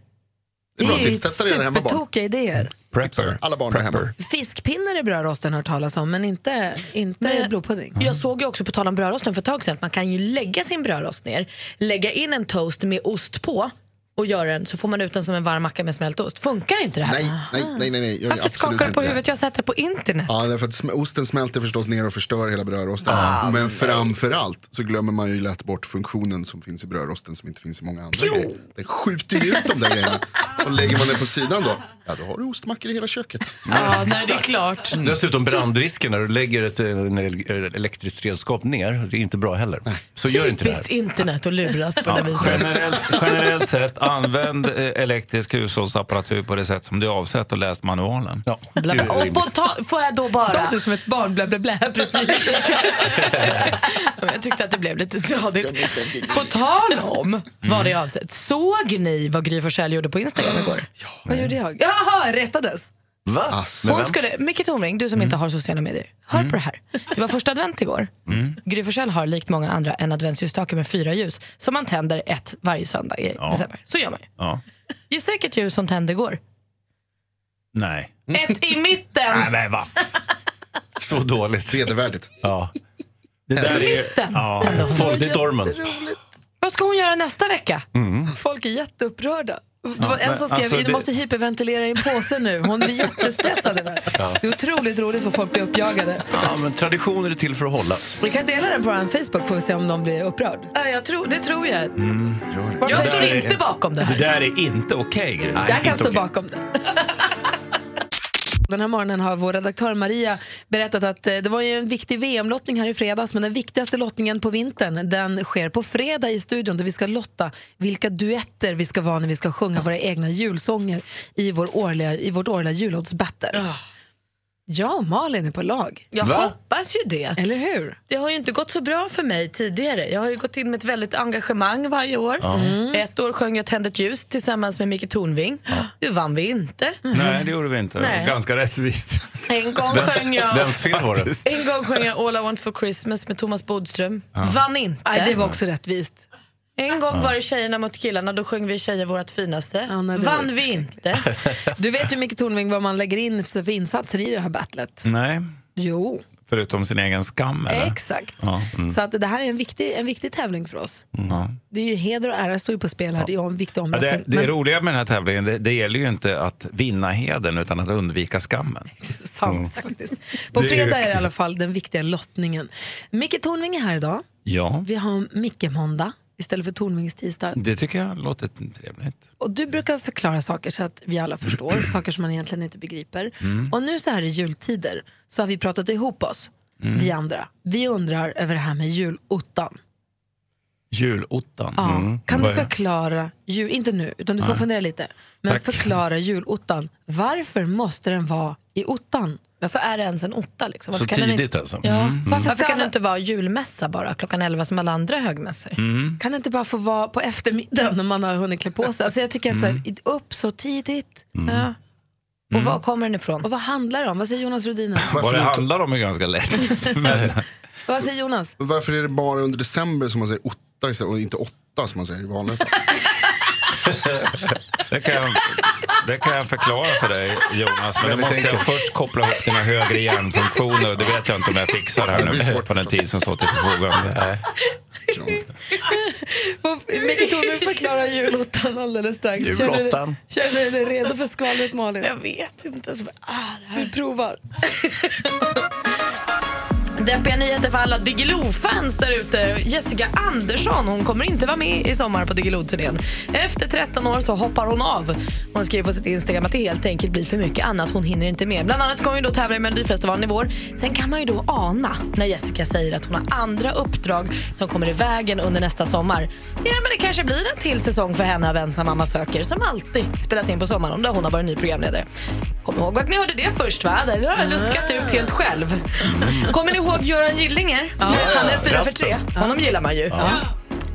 Det är bra tips. Testa det hemma barn. supertokiga idéer. Prepper. Alla barn hemma. Fiskpinnar i brödrosten har talas om, men inte, inte Men- blodpudding. Jag såg ju också på tal om brödrosten för ett tag sedan att man kan ju lägga sin brödrost ner, lägga in en toast med ost på och göra den så får man ut den som en varm macka med smältost. Funkar inte det här? Nej, nej, nej, nej, nej. Gör Varför skakar du på det. huvudet? Jag har sett det på internet. Ja, därför att osten smälter förstås ner och förstör hela brödrosten. Ah, Men framför allt så glömmer man ju lätt bort funktionen som finns i brödrosten som inte finns i många andra grejer. Den skjuter ju ut de där grejerna. Och lägger man den på sidan då, ja då har du ostmackor i hela köket. Ja, nej, det är klart. Dessutom brandrisken när du lägger ett eh, en el- elektriskt redskap ner, det är inte bra heller. Så gör inte det här. Typiskt internet och luras på Ja, det viset. generellt, generellt sett, använd eh, elektrisk hushållsapparatur på det sätt som det är avsett och läs manualen. Ja, Bla, bla. Och på ta- får jag då bara... Sa du som ett barn, blä blä blä. <laughs> Precis. Jag tyckte att det blev lite tradigt. På tal om vad det är avsett. Såg ni vad Gry Forssell gjorde på Instagram igår? Vad gjorde jag? Jaha, rättades. Va? Hon skulle, Micke Tornving, du som inte har sociala medier, hör på det här. Det var första advent igår. Gry Forssell har likt många andra en adventsljusstake med fyra ljus som man tänder ett varje söndag i december. Så gör man ju. Ja. Gissa vilket ljus hon tände igår? Nej. Ett i mitten! Nej, men va? <laughs> Så dåligt. Vedervärdigt. Ja. Det där är... Mitten. Ja. Folkstormen. Vad ska hon göra nästa vecka? Folk är jätteupprörda. Det var Ja, en som skrev alltså du det- måste hyperventilera i en påse nu. Hon blir jättestressad. över det. Det är otroligt roligt vad folk blir uppjagade. Ja, men traditioner är till för att hållas. Vi kan dela den på vår Facebook får vi se om de blir upprörd. Ja, jag tror, det tror jag. Gör det. Jag Det står inte bakom det Det här. där är inte okej, Gry. Jag kan stå okej. bakom det. <laughs> Den här morgonen har vår redaktör Maria berättat att eh, det var ju en viktig VM-lottning här i fredags men den viktigaste lottningen på vintern den sker på fredag i studion där vi ska lotta vilka duetter vi ska vara när vi ska sjunga våra egna julsånger i, vår årliga, i vårt årliga jullåtsbattle. Ah. Ja, Malin är på lag. Jag Va? hoppas ju det. Eller hur? Det har ju inte gått så bra för mig tidigare. Jag har ju gått in med ett väldigt engagemang varje år. Mm. Ett år sjöng jag Tänd ett ljus tillsammans med Micke Tornving. Det vann vi inte. Nej, det gjorde vi inte. Nej. Ganska rättvist. En gång sjöng jag Vems fel var det? en gång sjöng jag All I want for Christmas med Thomas Bodström. Vann inte. Nej, det var också rättvist. En gång var det tjejerna mot killarna, då sjöng vi tjejer vårt finaste. Ja, nej, Vann vi inte. <laughs> Du vet ju Micke Tornving vad man lägger in för insatser i det här battlet. Nej, Jo, förutom sin egen skam. Eller? exakt. Ja. Mm. Så att det här är en viktig, en viktig tävling för oss. Ja. Det är ju heder och ära står ju på spel här. Det är ju en viktig Ja, omröstning. det, det Men- roliga med den här tävlingen, det, det gäller ju inte att vinna heden utan att undvika skammen. <laughs> Sant faktiskt. På fredag är det i alla fall den viktiga lottningen. Micke Tornving är här idag. Ja, Vi har Micke-måndag istället för Tornvings tisdag. det tycker jag låter trevligt. Och du brukar förklara saker så att vi alla förstår, <clears throat> saker som man egentligen inte begriper. Mm. Och nu så här i jultider så har vi pratat ihop oss, Mm. vi andra. Vi undrar över det här med julottan. Julottan. Ja. Mm. Kan du förklara, jul, inte nu, utan du får Nej. fundera lite. Men Tack. förklara julottan. Varför måste den vara i ottan? Varför är det ens en otta? Liksom? Så Varför kan tidigt inte, alltså? Ja. Mm. Varför, ska kan alla- det inte vara julmässa bara klockan 11 som alla andra högmässor? Mm. Kan det inte bara få vara på eftermiddagen när man har hunnit klä på sig? Alltså jag tycker att så här, upp så tidigt. Ja. Och var kommer den ifrån? Och vad handlar det om? Vad säger Jonas Rhodiner? <laughs> Vad Varför, det handlar om är ganska lätt. <laughs> Men, vad säger Jonas? varför är det bara under december som man säger otta istället och inte åtta som man säger i vanliga fall? <laughs> det, kan jag, det kan jag förklara för dig Jonas, men då måste jag först koppla ihop dina högre hjärnfunktioner det vet jag inte om jag fixar här nu svårt på den tid som står till förfogande. Micke Tornving förklarar julottan alldeles strax. Julottan. Känner du dig redo för skvallret Malin? Jag vet inte. Så, ah, det här. Vi provar. Deppiga nyheter för alla Diggiloo-fans där ute. Jessica Andersson hon kommer inte vara med i sommar på Diggiloo-turnén. Efter 13 år så hoppar hon av. Hon skriver på sitt Instagram att det helt enkelt blir för mycket annat. Hon hinner inte med. Bland annat ska hon då tävla i Melodifestivalen i vår. Sen kan man ju då ana när Jessica säger att hon har andra uppdrag som kommer i vägen under nästa sommar. Ja, men det kanske blir en till säsong för henne av Ensam mamma söker som alltid spelas in på sommaren där hon har varit ny programledare. Kom ihåg att ni hörde det först va? Det har jag luskat ut helt själv. Kommer ni ihåg Göran Gillinger? Han är fyra för tre. Honom gillar man ju.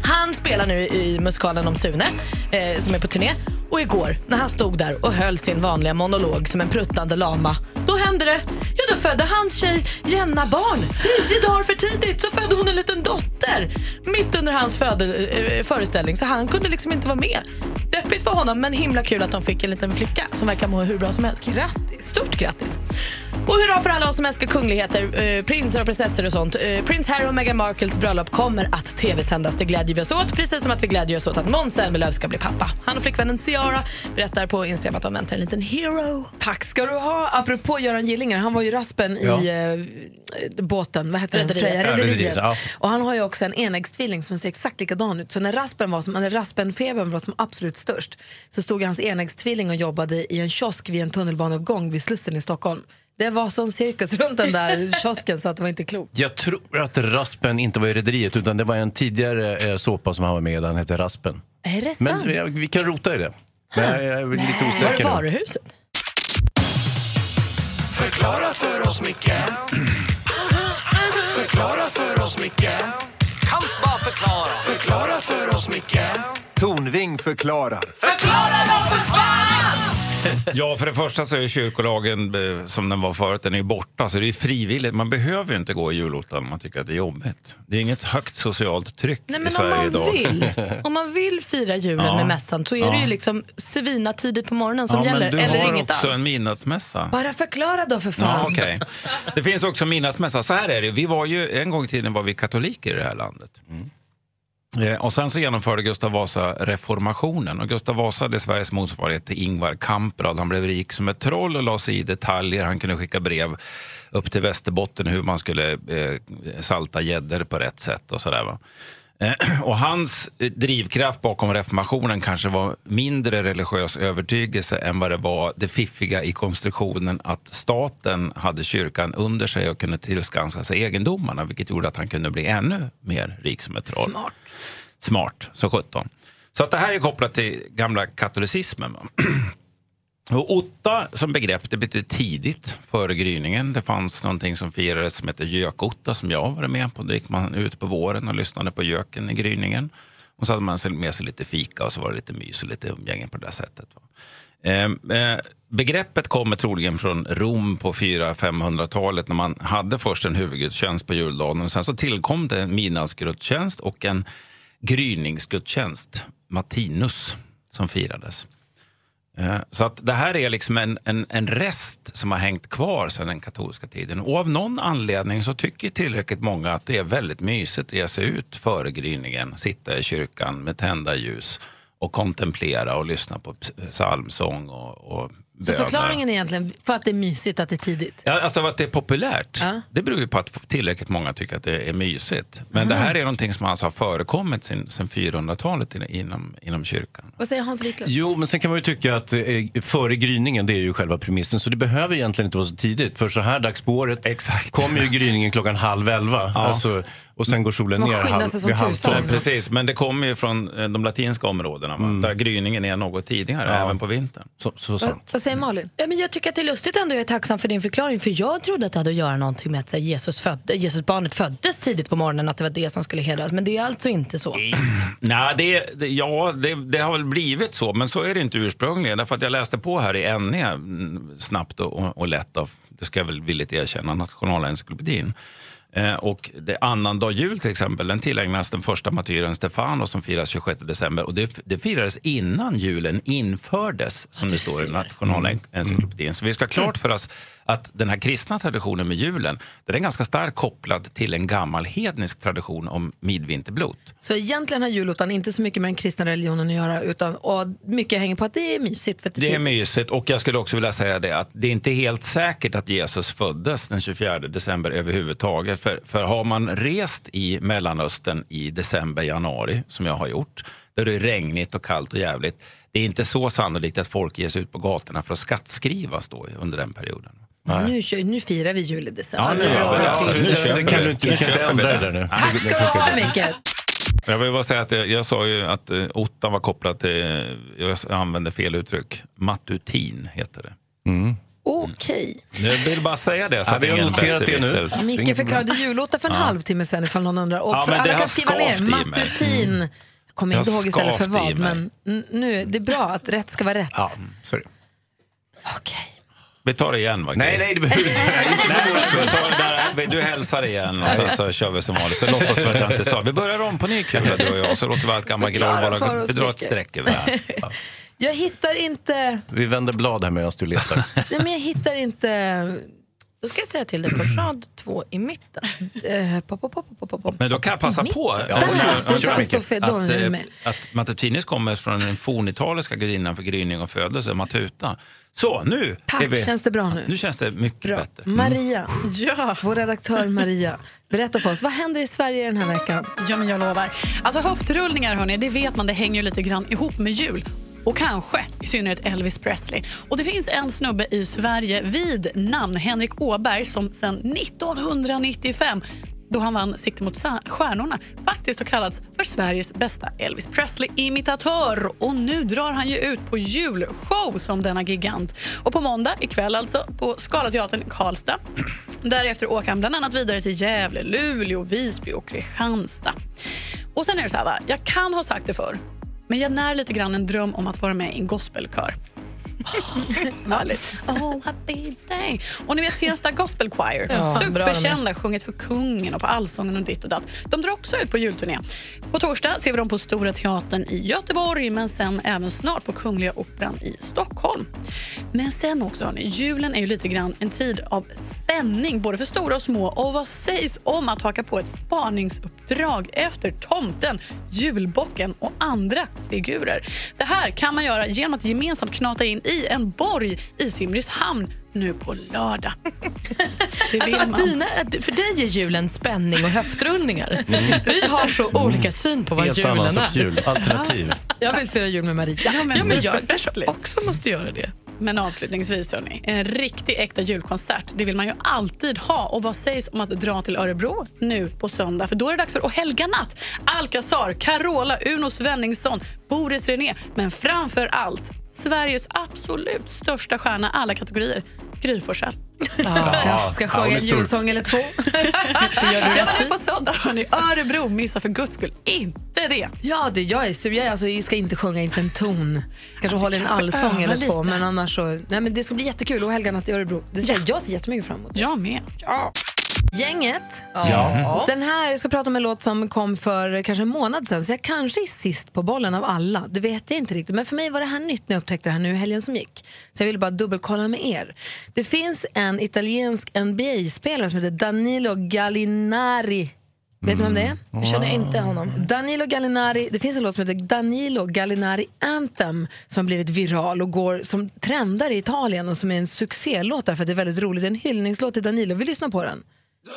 Han spelar nu i musikalen om Sune eh, som är på turné. Och igår när han stod där och höll sin vanliga monolog som en pruttande lama, då hände det. Ja, då födde hans tjej Jenna barn. Tio dagar för tidigt så födde hon en liten dotter. Mitt under hans föde, eh, föreställning så han kunde liksom inte vara med. Deppigt för honom, men himla kul att de fick en liten flicka som verkar må hur bra som helst. Grattis! Stort grattis! Och hurra för alla oss som älskar kungligheter, eh, prinsar och prinsessor och sånt. Eh, Prins Harry och Meghan Markles bröllop kommer att tv-sändas. Det glädjer vi oss åt, precis som att vi glädjer oss åt att Måns Zelmerlöw ska bli pappa. Han och flickvännen Ciara berättar på Instagram att de väntar en liten hero. Tack ska du ha. Apropå Göran Gillinger, han var ju raspen Ja. i eh, båten, vad heter den? Rederiet. Ja. Och han har ju också en enäggstvilling som ser exakt likadan ut. Så när raspen var som, när raspenfebern var som absolut störst så stod hans enäggstvilling och jobbade i en kiosk vid en tunnelbaneuppgång vid Slussen i Stockholm. Det var sån cirkus runt den där kiosken så att det var inte klokt. Jag tror att Raspen inte var i Rederiet utan det var en tidigare eh, såpa som han var med i. Den hette Raspen. Är det sant? Men eh, vi kan rota i det. Men jag är lite Var det osäker varuhuset? Förklara för oss, Micke Förklara för oss, Micke Kan bara förklara Förklara för oss, Micke Tornving förklarar. Förklara då för fan! Ja, för det första så är kyrkolagen eh, som den var förut, den är ju borta. Så det är frivilligt. Man behöver ju inte gå i julottan om man tycker att det är jobbigt. Det är inget högt socialt tryck Nej, i men om Sverige man, idag. vill, <laughs> om man vill fira julen Ja. med mässan så är det Ja. ju liksom svina tidigt på morgonen som ja, gäller. men du eller har inget också alls. en midnattsmässa. Bara förklara då för Ja, fan. okej. Det finns också midnattsmässa. Så här är det, vi var ju, en gång i tiden var vi katoliker i det här landet. Eh, Eh, och sen så genomförde Gustav Vasa reformationen. Och Gustav Vasa det är Sveriges motsvarighet till Ingvar Kamprad. Han blev rik som ett troll och la sig i detaljer. Han kunde skicka brev upp till Västerbotten hur man skulle eh, salta gäddor på rätt sätt och sådär. Va? Eh, <clears throat> Och hans drivkraft bakom reformationen kanske var mindre religiös övertygelse än vad det var det fiffiga i konstruktionen att staten hade kyrkan under sig och kunde tillskansa sig egendomarna vilket gjorde att han kunde bli ännu mer rik som ett troll. Smart. Smart, så sjutton. Så att det här är kopplat till gamla katolicismen. <clears throat> Och otta som begrepp det betyder tidigt, före gryningen. Det fanns någonting som firades som hette gökotta som jag var med på. Då gick man ut på våren och lyssnade på göken i gryningen. Och så hade man med sig lite fika och så var det lite mys och lite umgänge på det där sättet. Ehm, eh, begreppet kommer troligen från Rom på 400-500-talet när man hade först en huvudgudstjänst på juldagen. Och sen så tillkom det en midnattsgudstjänst och en gryningsgudstjänst, Matinus, som firades. Eh, så att det här är liksom en, en, en rest som har hängt kvar sedan den katolska tiden. Och av någon anledning så tycker tillräckligt många att det är väldigt mysigt att ge sig ut före gryningen, sitta i kyrkan med tända ljus och kontemplera och lyssna på psalmsång och, och så förklaringen är egentligen för att det är mysigt att det är tidigt. Ja, alltså att det är populärt, Ja. det beror ju på att tillräckligt många tycker att det är mysigt. Men det här är någonting som alltså har förekommit sedan 400-talet in- inom, inom kyrkan. Vad säger Hans Wiklund? Jo, men sen kan man ju tycka att eh, före gryningen, det är ju själva premissen. Så det behöver egentligen inte vara så tidigt. För så här dags på året kommer ju gryningen klockan halv elva. Alltså, och sen går solen ner halv, sig som vid halv tusan. tolv. Precis, men det kommer ju från eh, de latinska områdena va? där gryningen är något tidigare, Ja. även på vintern. Så, så sant. vad säger Malin? Ja, men jag tycker att det är lustigt ändå. Jag är tacksam för din förklaring. För Jag trodde att det hade att göra någonting med att här, Jesus, födde, Jesus barnet föddes tidigt på morgonen. Att det var det som skulle hedras. Men det är alltså inte så. Nej, det, det, ja, det, det har väl blivit så, men så är det inte ursprungligen. Därför att jag läste på här i NE mm, snabbt och, och, och lätt, av, det ska jag väl villigt erkänna, Nationalencyklopedin. Eh, och det annandag jul till exempel, den tillägnas den första martyren Stefano som firas 26 december. Och det, det firades innan julen infördes, som det står i Nationalencyklopedin. Så vi ska klart för oss att den här kristna traditionen med julen, den är ganska starkt kopplad till en gammal hednisk tradition om midvinterblot. Så egentligen har julottan inte så mycket med den kristna religionen att göra utan och mycket hänger på att det är mysigt. För det Det är mysigt och jag skulle också vilja säga det att det är inte helt säkert att Jesus föddes den 24 december överhuvudtaget. För, för har man rest i Mellanöstern i december, januari, som jag har gjort, där det är regnigt och kallt och jävligt, det är inte så sannolikt att folk ger sig ut på gatorna för att skattskrivas då under den perioden. Nu, kör- nu firar vi jul i december. Ja, nu. Nu kan vi. du inte, du kan inte ändra det. där nu. Tack ska du ha Micke. Jag vill bara säga att jag, jag sa ju att eh, ottan var kopplat till, jag använde fel uttryck, matutin heter det. Okej. Jag vill bara säga det så Ja, att vi har noterat det nu. Micke förklarade julotta för en halvtimme sedan ifall någon undrar. Och Ja, för alla kan skriva ner matutin. Jag kommer inte ihåg istället för vad. Men nu, det är bra att rätt ska vara rätt. Ja, så är det. Vi tar det igen va? Nej, nej, det behöver du inte. Nej, vi tar där. Du hälsar igen och så, så kör vi som vanligt. Så låtsas vi att jag inte sa. Vi börjar om på ny kula du och jag. Så låter vi allt gamla groll bara vi drar ett streck över det här. <laughs> Jag hittar inte... Vi vänder blad här medan du letar. Nej, men jag hittar inte... Då ska jag säga till dig på <clears throat> rad två i mitten. Eh, pop, pop, pop, pop, pop, pop. Men då kan jag passa på Ja, Där, att, eh, att Matutinis kommer från den fornitaliska gudinnan för gryning och födelse, Matuta. Så, nu Tack, vi... känns det bra nu? Nu känns det mycket bättre. Maria, <laughs> vår redaktör Maria, berätta för oss. Vad händer i Sverige den här veckan? Ja, men jag lovar. Alltså höftrullningar, hörni, det vet man, det hänger ju lite grann ihop med jul. Och kanske i synnerhet Elvis Presley. Och det finns en snubbe i Sverige vid namn Henrik Åberg som sedan 1995 då han vann Sikte mot stjärnorna faktiskt har kallats för Sveriges bästa Elvis Presley-imitatör. Och nu drar han ju ut på julshow som denna gigant. Och på måndag ikväll alltså på Scalateatern i Karlstad. Därefter åker han bland annat vidare till Gävle, Luleå, Visby och Kristianstad. Och sen är det så här, va? jag kan ha sagt det förr, men jag när lite grann en dröm om att vara med i en gospelkör. Härligt. Oh, happy day. Och ni vet Tensta Gospel Choir, Ja, superkända, sjungit för kungen och på Allsången och ditt och datt. De drar också ut på julturné. På torsdag ser vi dem på Stora Teatern i Göteborg men sen även snart på Kungliga Operan i Stockholm. Men sen också, hörni, julen är ju lite grann en tid av spänning både för stora och små. Och vad sägs om att haka på ett spaningsuppdrag efter tomten, julbocken och andra figurer? Det här kan man göra genom att gemensamt knata in i en borg i Simrishamn nu på lördag. <laughs> Det vill Alltså, man. dina, för dig är julen spänning och höftrullningar. <laughs> Mm. Vi har så olika syn på vad Helt julen annan är. sorts jul. Alternativ. Jag vill fira jul med Maria. Ja, men, Ja, men jag kanske också måste göra det. Men avslutningsvis, hörni, en riktig äkta julkonsert det vill man ju alltid ha. Och vad sägs om att dra till Örebro nu på söndag? För då är det dags för att helga natt. Alcazar, Carola, Uno Svenningsson, Boris René, men framför allt Sveriges absolut största stjärna alla kategorier, Gry Forssell. <laughs> Ja. Ska jag sjunga en julsång eller två? Det gör du ja, men på söndag, hörni. Örebro, missa för guds skull inte det. Ja, det, jag, är, sur. jag, alltså, jag ska inte sjunga inte en ton. Kanske hålla en allsång eller två. lite. Men annars så, nej, men det ska bli jättekul. Och helganatt i Örebro. Det ser, Jag ser jättemycket fram emot. Jag med. Ja. Gänget. Ja. Den här, jag ska prata om en låt som kom för kanske en månad sedan. Så jag kanske är sist på bollen av alla. Det vet jag inte riktigt. Men för mig var det här nytt när jag upptäckte det här nu i helgen som gick. Så jag ville bara dubbelkolla med er. Det finns en italiensk NBA-spelare som heter Danilo Gallinari. Vet ni vem det är? Jag känner inte honom. Danilo Gallinari, det finns en låt som heter Danilo Gallinari Anthem som har blivit viral och går som trendar i Italien och som är en succélåt därför att det är väldigt roligt. Det är en hyllningslåt till Danilo. Vi lyssnar på den. Jonas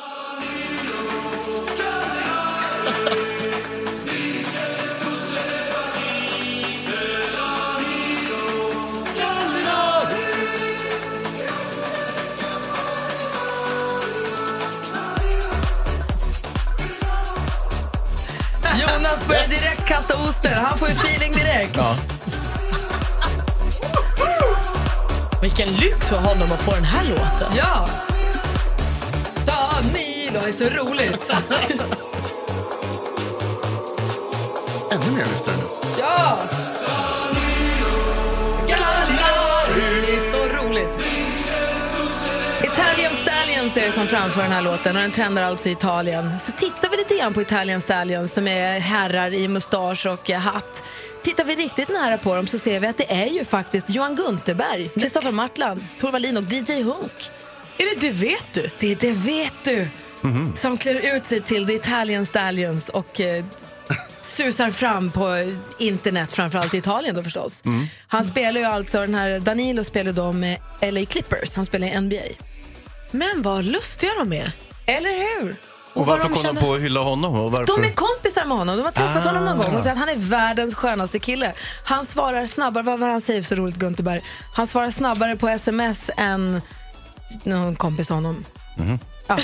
börjar direkt kasta oster. Han får ju feeling direkt. Ja. Vilken lyx för honom att få den här låten. Ja! Det är så roligt. Ännu mer lyfter nu. Ja! Gallinari, det är så roligt. Italian Stallions är det som framför den här låten och den trendar alltså i Italien. Så tittar vi lite grann på Italian Stallions som är herrar i mustasch och hatt. Tittar vi riktigt nära på dem så ser vi att det är ju faktiskt Johan Gunterberg, Kristoffer Martland, Tor Wallin och DJ Hunk. Är det Det vet du? Det är Det vet du som klär ut sig till The Italian Stallions och eh, susar fram på internet, framförallt i Italien då förstås. Han spelar ju alltså, den här Danilo spelar då med LA Clippers, han spelar i NBA. Men vad lustiga de är. Eller hur? Och vad varför de kom de känner- på att hylla honom? Och varför? De är kompisar med honom, de har träffat Ah. honom någon gång och säger att han är världens skönaste kille. Han svarar snabbare, vad var han säger så roligt Gunterberg? Han svarar snabbare på sms än någon kompis honom. Mhm. Ja.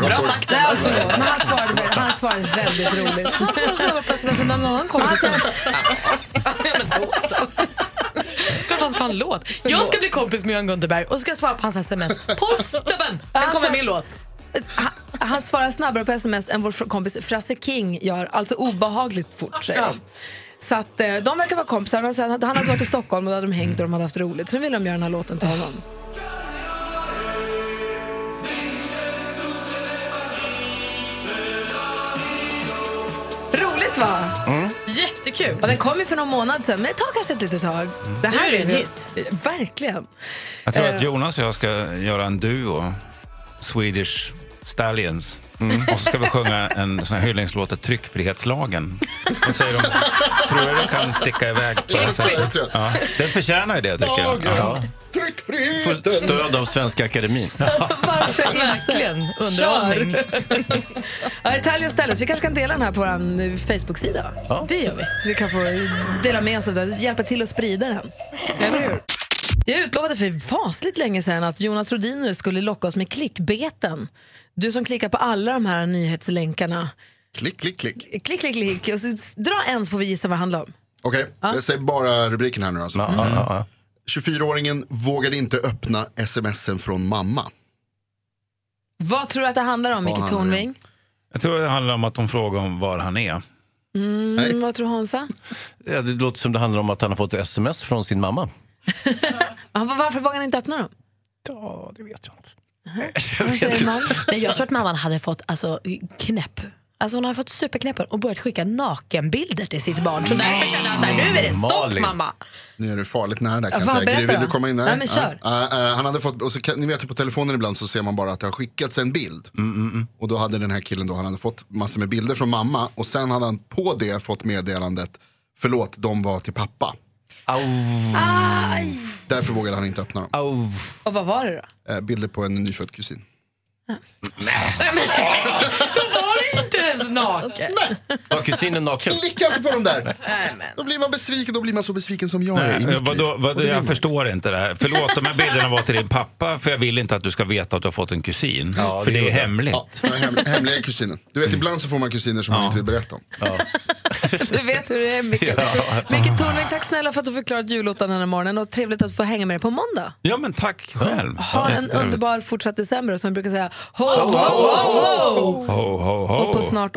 Bra sagt. Nej, förlåt, men han svarade, han svarade väldigt roligt. Han svarar snabbare på sms än någon annan kompis. Klart han ska ha en låt. Jag ska bli kompis med Johan Gunterberg och ska svara på hans sms på stubben. Sen kommer min låt. Han, han svarar snabbare på sms än vår kompis Frasse King gör, alltså obehagligt fort säger Ja. Så att, eh, de verkar vara kompisar. Han hade varit i Stockholm och då hade de hängt och de hade haft roligt. Så nu vill de göra den här låten till honom. Härligt va? Jättekul. Ja, den kom ju för någon månad sedan, men det tar kanske ett litet tag. Det här Nu är en hit. Verkligen. Jag tror Eh. att Jonas och jag ska göra en duo, Swedish Stallions. Och så ska vi sjunga en sån här hyllningslåt till tryckfrihetslagen. Vad säger de? Tror du det kan sticka iväg på det sättet? Ja, den förtjärnar ju det tycker jag. Ja. Tryckfriheten! Stöd av Svenska Akademin. <laughs> Varför Verkligen. Underhållning. <laughs> Ja, Italian Stylus. Vi kanske kan dela den här på vår Facebook-sida. Det gör vi. Så vi kan få dela med oss av den, hjälpa till att sprida den. Eller hur? Jag utlovade för fasligt länge sedan att Jonas Rodiner skulle locka oss med klickbeten. Du som klickar på alla de här nyhetslänkarna. Klick, klick, klick. Klick, klick, klick. Och så dra en så får vi gissa vad det handlar om. Okej, jag säger bara rubriken här nu alltså. Ja, ja, ja. 24-åringen vågade inte öppna smsen från mamma. Vad tror du att det handlar om, Micke? Tornving? Jag tror det handlar om att de frågar om var han är. Mm, vad tror Hansa? Ja, det låter som det handlar om att han har fått sms från sin mamma. <laughs> Ja, Varför vågar han inte öppna dem? Ja, det vet jag inte. <laughs> Vad säger man? Nej, jag tror att mamman hade fått alltså, knäpp. Alltså hon har fått superknäppen och börjat skicka nakenbilder till sitt barn. Så därför kände han så här, nu är det stopp Malin. mamma. Nu är det farligt nära där kan Ja, jag säga. Gry, vill du komma in? Nej, men kör. Ja, eh, eh, han hade fått, och så kan, ni vet ju på telefonen ibland så ser man bara att det har skickats en bild. Och då hade den här killen då, han hade fått massor med bilder från mamma och sen hade han på det fått meddelandet, förlåt, de var till pappa. Därför vågade han inte öppna dem. Och vad var det då? Eh, bilder på en nyfödd kusin. Var naken. Var kusinen naken? Klicka inte på dem där! Då blir man besviken, då blir man så besviken som jag är i Nej, mitt vadå, liv. vadå, Och det vill jag man. förstår inte det här. Förlåt, de här bilderna var till din pappa för jag vill inte att du ska veta att du har fått en kusin. Ja, för det det är gjorde jag. hemligt. Ja, den hemliga kusinen. Du vet ibland så får man kusiner som man inte vill berätta om. <laughs> Du vet hur det är, Micke. Micke Tornving, tack snälla för att du förklarat jullåten den här morgonen och trevligt att få hänga med dig på måndag. Ja, men tack själv. Ha en underbar fortsatt december och som vi brukar säga, ho, ho, ho, ho! Ho, ho, ho. Och på snart